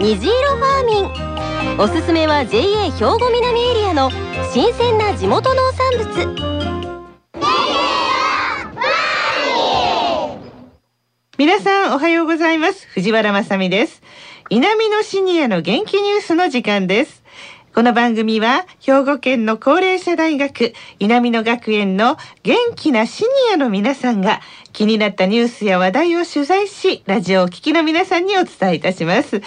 虹色ファーミン。おすすめは JA 兵庫南エリアの新鮮な地元農産物。皆さんおはようございます。藤原まさです。南のシニアの元気ニュースの時間です。この番組は兵庫県の高齢者大学南野学園の元気なシニアの皆さんが気になったニュースや話題を取材しラジオを聴きの皆さんにお伝えいたします。今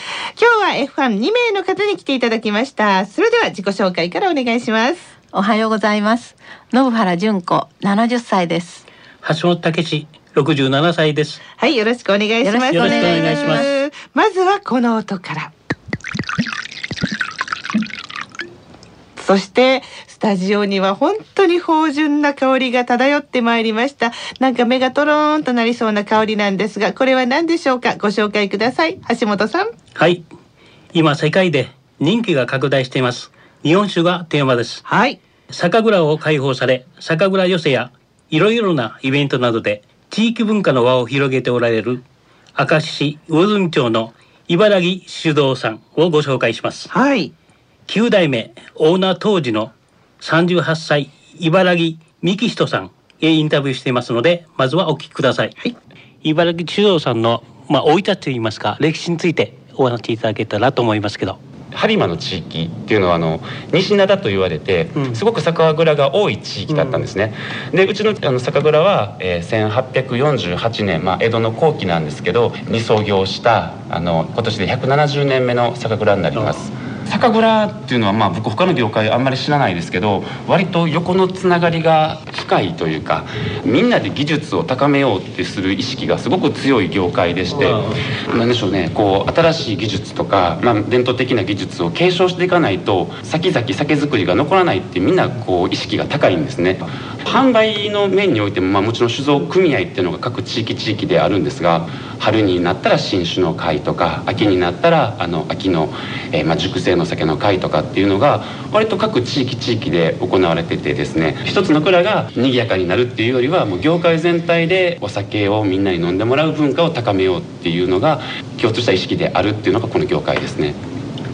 日は F12 名の方に来ていただきました。それでは自己紹介からお願いします。おはようございます。信原純子70歳です。橋本武史67歳です。はいよろしくお願いします。よろしくお願いします。まずはこの音からそしてスタジオには本当に芳醇な香りが漂ってまいりました。なんか目がトローンとなりそうな香りなんですがこれは何でしょうか？ご紹介ください。橋本さん。はい。今世界で人気が拡大しています。日本酒がテーマです。はい。酒蔵を開放され酒蔵寄せやいろいろなイベントなどで地域文化の輪を広げておられる明石市魚住町の茨城酒造さんをご紹介します。はい9代目オーナー当時の38歳茨城幹人さんへインタビューしていますのでまずはお聞きください、はい。茨城酒造さんのまあ生い立ちといいますか歴史についてお話しいただけたらと思いますけど。播磨の地域っていうのはあの西灘と言われてうん。すごく酒蔵が多い地域だったんですね。でうちのあの酒蔵は、えー、1848年、まあ、江戸の後期なんですけどに創業したあの今年で170年目の酒蔵になります。酒蔵っていうのはまあ僕他の業界あんまり知らないですけど割と横のつながりが深いというかみんなで技術を高めようってする意識がすごく強い業界でしてなんでしょうねこう新しい技術とか、まあ、伝統的な技術を継承していかないと先々酒造りが残らないってみんなこう意識が高いんですね。販売の面においても、まあ、もちろん酒造組合っていうのが各地域地域であるんですが春になったら新酒の会とか秋になったらあの秋の、えーまあ、熟成の酒の会とかっていうのが割と各地域地域で行われててですね一つの蔵が賑やかになるっていうよりはもう業界全体でお酒をみんなに飲んでもらう文化を高めようっていうのが共通した意識であるっていうのがこの業界ですね。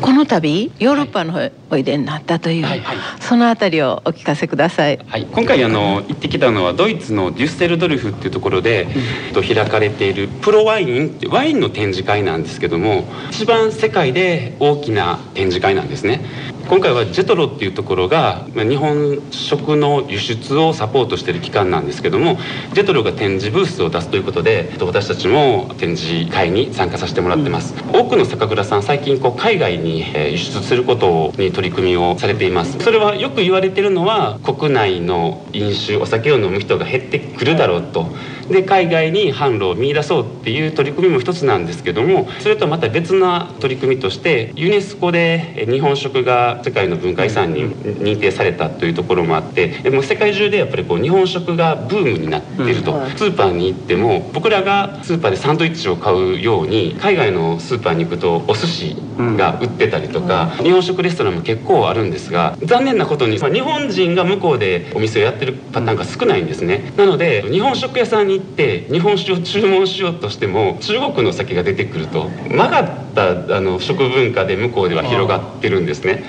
この度ヨーロッパのおいでになったという、はいはいそのあたりをお聞かせください。はい、今回あの行ってきたのはドイツのデュッセルドルフっていうところで、と開かれているプロワインってワインの展示会なんですけども一番世界で大きな展示会なんですね。今回はジェトロっていうところがまあ日本食の輸出をサポートしている機関なんですけどもジェトロが展示ブースを出すということで私たちも展示会に参加させてもらってます、多くの酒蔵さん最近こう海外にえー輸出することに取り組みをされています。それはよく言われてるのは国内の飲酒お酒を飲む人が減ってくるだろうと。で海外に販路を見出そうっていう取り組みも一つなんですけどもそれとまた別な取り組みとしてユネスコでえー日本食が世界の文化遺産に認定されたというところもあってでも世界中でやっぱりこう日本食がブームになっていると、スーパーに行っても僕らがスーパーでサンドイッチを買うように海外のスーパーに行くとお寿司が売ってたりとか、日本食レストランも結構あるんですが残念なことにまあ日本人が向こうでお店をやってるパターンが少ないんですね。なので日本食屋さんに行って日本酒を注文しようとしても中国の酒が出てくると曲がったあの食文化で向こうでは広がってるんですね。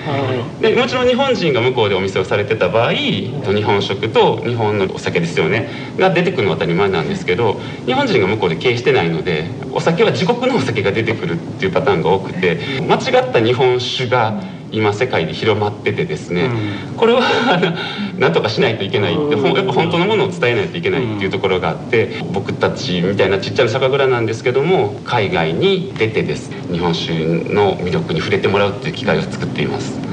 でもちろん日本人が向こうでお店をされてた場合日本食と日本のお酒ですよねが出てくるのは当たり前なんですけど日本人が向こうで経営してないのでお酒は自国のお酒が出てくるっていうパターンが多くて間違った日本酒が今世界で広まっててですね、これはあの なんとかしないといけないってやっぱ本当のものを伝えないといけないっていうところがあって僕たちみたいなちっちゃな酒蔵なんですけども海外に出てです日本酒の魅力に触れてもらうっていう機会を作っています。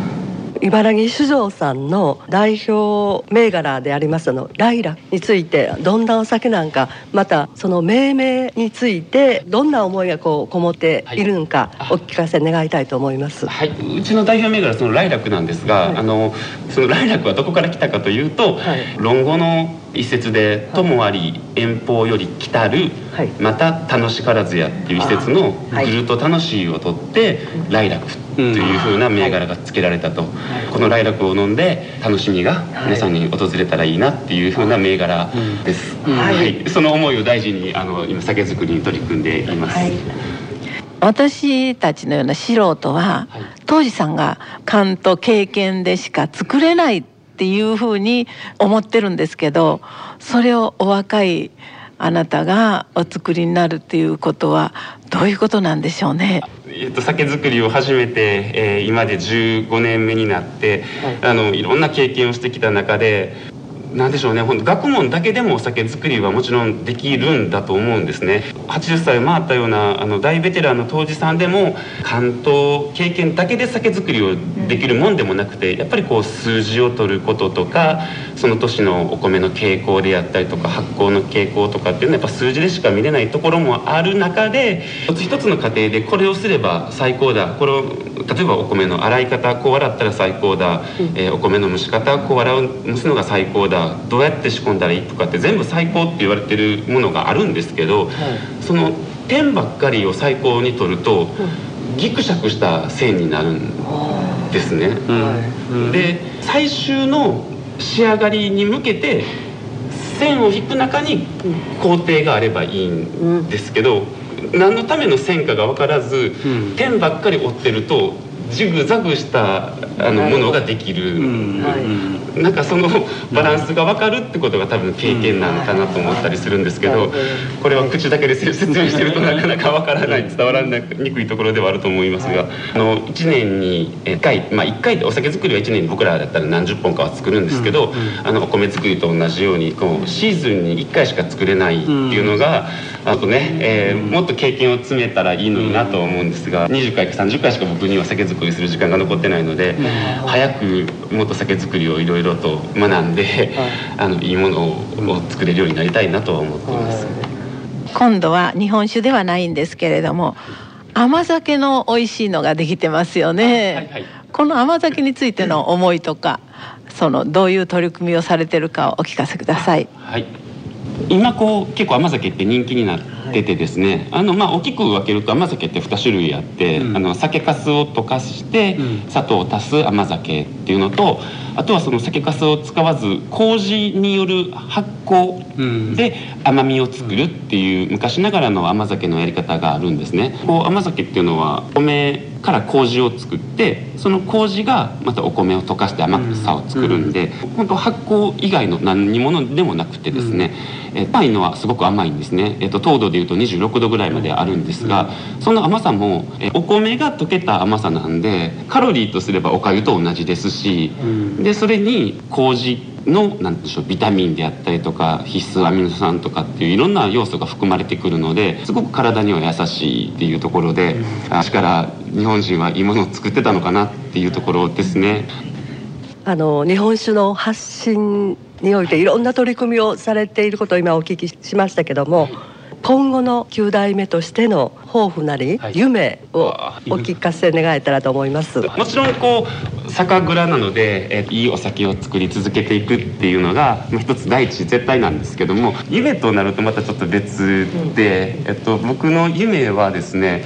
茨城酒造さんの代表銘柄でありますのライラについてどんなお酒なんかまたその命名についてどんな思いがこうこもってい。るのかお聞かせ願いたいと思います。はい、うちの代表銘柄はそのライラクなんですが、はい。あのそのライラクはどこから来たかというと、はい。論語の一節で「ともあり遠方より来たる、はい。また楽しからずや」っていう一節の「はい。ぐると楽しい」を取って「ライラク」というふうな銘柄が付けられたと、このライラクを飲んで楽しみが皆さんに訪れたらいいなっていうふうな銘柄です、はい。はい、その思いを大事にあの今酒造りに取り組んでいます、はい。私たちのような素人は、はい。当時さんが勘と経験でしか作れないっていうふうに思ってるんですけどそれをお若いあなたがお作りになるっていうことはどういうことなんでしょうね？えっと、酒造りを始めて、えー今で15年目になって、あのいろんな経験をしてきた中でなんでしょうね。本当学問だけでもお酒造りはもちろんできるんだと思うんですね。80歳回ったようなあの大ベテランの杜氏さんでも関東経験だけで酒造りをできるもんでもなくてやっぱりこう数字を取ることとかその年のお米の傾向であったりとか発酵の傾向とかっていうのはやっぱ数字でしか見れないところもある中で一つ一つの過程でこれをすれば最高だ。これを例えばお米の洗い方こう洗ったら最高だ、えーお米の蒸し方こう洗う蒸すのが最高だどうやって仕込んだらいいとかって全部最高って言われてるものがあるんですけど、その点ばっかりを最高に取ると、ギクシャクした線になるんですね。で最終の仕上がりに向けて線を引く中に工程があればいいんですけど、何のための線かが分からず、点ばっかり追ってるとジグザグしたあのものができる、なんかそのバランスが分かるってことが多分経験なのかなと思ったりするんですけど、これは口だけで説明してるとなかなか分からない伝わらにくいところではあると思いますが、あの1年に1回まあ1回でお酒作りは1年に僕らだったら何十本かは作るんですけど、あのお米作りと同じようにこうシーズンに1回しか作れないっていうのが、あとね、えーもっと経験を詰めたらいいのになとは思うんですが20回か30回しか僕には酒造りする時間が残ってないので、早くもっと酒造りをいろいろと学んで、あのいいものを作れるようになりたいなとは思っています。今度は日本酒ではないんですけれども甘酒の美味しいのができてますよね、はいはい。この甘酒についての思いとかそのどういう取り組みをされてるかをお聞かせください。はい。今こう結構甘酒って人気になっててですね、あのまあ大きく分けると甘酒って2種類あって、あの酒粕を溶かして砂糖を足す甘酒っていうのとあとはその酒粕を使わず麹による発酵で甘みを作るっていう昔ながらの甘酒のやり方があるんですね。こう甘酒っていうのは米から麹を作ってその麹がまたお米を溶かして甘さを作るんで、本当発酵以外の何にものでもなくてですね、えー甘いのはすごく甘いんですね、えー、と糖度でいうと26度ぐらいまであるんですが、その甘さも、えーお米が溶けた甘さなんでカロリーとすればおかゆと同じですし、でそれに麹のなんでしょうビタミンであったりとか必須アミノ酸とかっていういろんな要素が含まれてくるのですごく体には優しいっていうところで、あ昔から日本人はいいものを作ってたのかなっていうところですね。あの日本酒の発信においていろんな取り組みをされていることを今お聞きしましたけども、今後の9代目としての抱負なり、はい。夢をお聞かせ願えたらと思います。もちろんこう酒蔵なので、えーいいお酒を作り続けていくっていうのがまあ一つ第一絶対なんですけども夢となるとまたちょっと別で、えっと、僕の夢はですね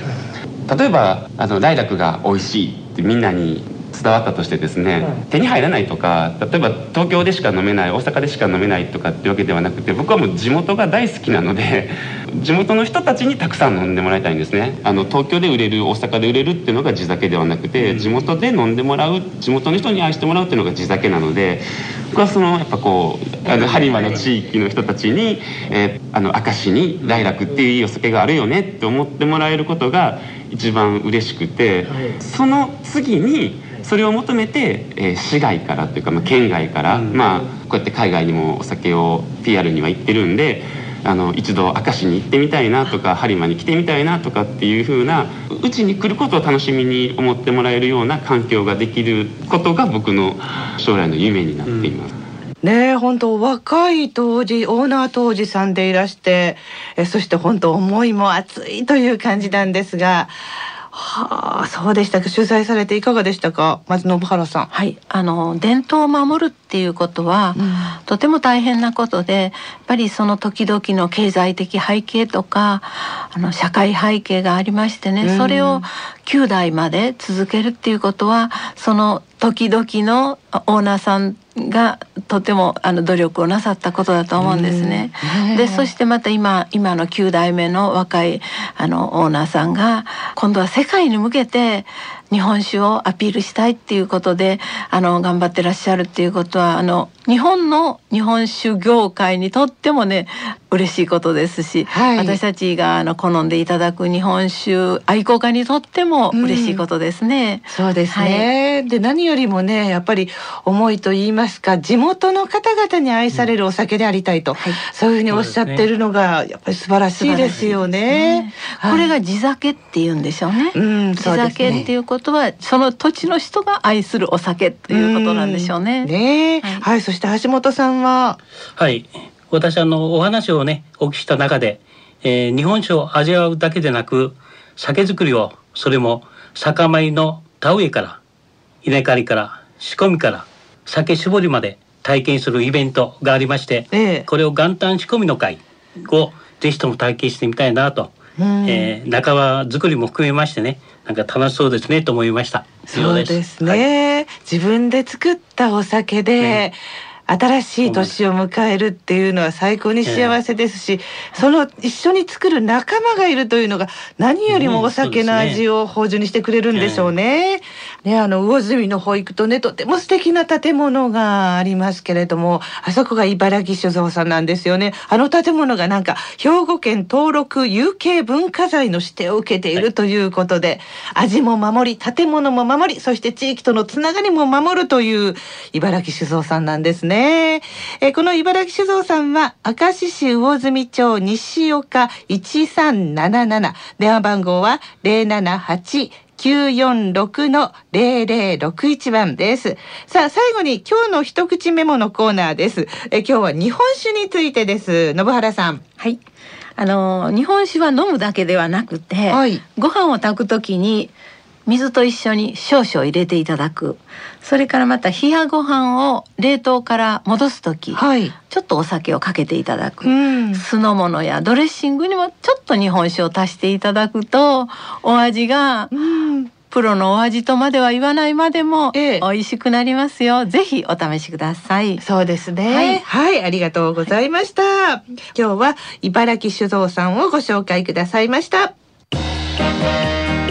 例えばあのライラクが美味しいってみんなに伝わったとしてですね、手に入らないとか例えば東京でしか飲めない大阪でしか飲めないとかっていうわけではなくて僕はもう地元が大好きなので 地元の人たちにたくさん飲んでもらいたいんですね。あの東京で売れる大阪で売れるっていうのが地酒ではなくて地元で飲んでもらう地元の人に愛してもらうっていうのが地酒なので僕はそのやっぱこうあの播磨の地域の人たちに、えーあの明石に来楽っていういいお酒があるよねって思ってもらえることが一番嬉しくて、その次にそれを求めて、えー市外からっていうか、まあ、県外から、まあこうやって海外にもお酒を PR には行ってるんであの一度明石に行ってみたいなとか播磨に来てみたいなとかっていう風なうちに来ることを楽しみに思ってもらえるような環境ができることが僕の将来の夢になっています。うん。ね本当若い当時オーナー当時さんでいらしてえそして本当思いも熱いという感じなんですがはあ、そうでしたか。取材されていかがでしたか、まず信原さん。はい、あの伝統を守るっていうことは、うん、とても大変なことで、やっぱりその時々の経済的背景とか、あの社会背景がありましてね、うん、それを9代まで続けるっていうことは、その時々のオーナーさんがとてもあの努力をなさったことだと思うんですね。でそしてまた今今の9代目の若いあのオーナーさんが今度は世界に向けて日本酒をアピールしたいっていうことであの頑張ってらっしゃるっていうことはあの日本の日本酒業界にとってもね嬉しいことですし、はい、私たちがあの好んでいただく日本酒愛好家にとっても嬉しいことですね。うん、そうですね、はい、で何よりもねやっぱり思いと言いますか地元の方々に愛されるお酒でありたいと、うんはい、そういうふうにおっしゃってるのがやっぱり素晴らしいですよね。ね。これが地酒って言うんでしょうね。うん、地酒っていうことはその土地の人が愛するお酒ということなんでしょうね。ね、はい、はい、そして橋本さんは？はい。私あのお話をねお聞きした中で、えー、日本酒を味わうだけでなく酒造りをそれも酒米の田植えから稲刈りから仕込みから酒搾りまで体験するイベントがありまして、ええ、これを元旦仕込みの会をぜひとも体験してみたいなと、えー、仲間作りも含めましてねなんか楽しそうですねと思いました。そうですね、はい、自分で作ったお酒で、ね新しい年を迎えるっていうのは最高に幸せですし、その一緒に作る仲間がいるというのが何よりもお酒の味を芳醇にしてくれるんでしょうね。ね、あの魚住の方行くとねとても素敵な建物がありますけれどもあそこが茨城酒造さんなんですよね。あの建物がなんか兵庫県登録有形文化財の指定を受けているということで、はい、味も守り建物も守りそして地域とのつながりも守るという茨城酒造さんなんですね。え、この茨城酒造さんは明石市魚住町西岡1377電話番号は078 946の0061番です。さあ、最後に今日の一口メモのコーナーです。え今日は日本酒についてです。信原さん。はい。あの日本酒は飲むだけではなくて、はい、ご飯を炊くときに水と一緒に少々入れていただく。それからまた冷やご飯を冷凍から戻す時、はい、ちょっとお酒をかけていただく、うん、酢の物やドレッシングにもちょっと日本酒を足していただくとお味が、うん。プロのお味とまでは言わないまでも美味しくなりますよ、ええ、ぜひお試しください。そうですね、はい、はい、ありがとうございました、はい、今日は茨城酒造さんをご紹介くださいました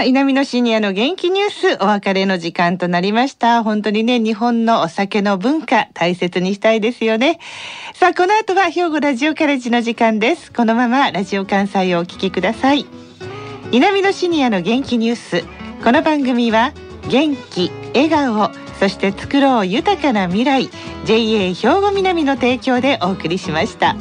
あ、南のシニアの元気ニュース、お別れの時間となりました。本当にね、日本のお酒の文化、大切にしたいですよね。さあ、この後は兵庫ラジオカレッジの時間です。このままラジオ関西をお聞きください。南のシニアの元気ニュース。この番組は、元気、笑顔、そして作ろう豊かな未来、JA 兵庫南の提供でお送りしました。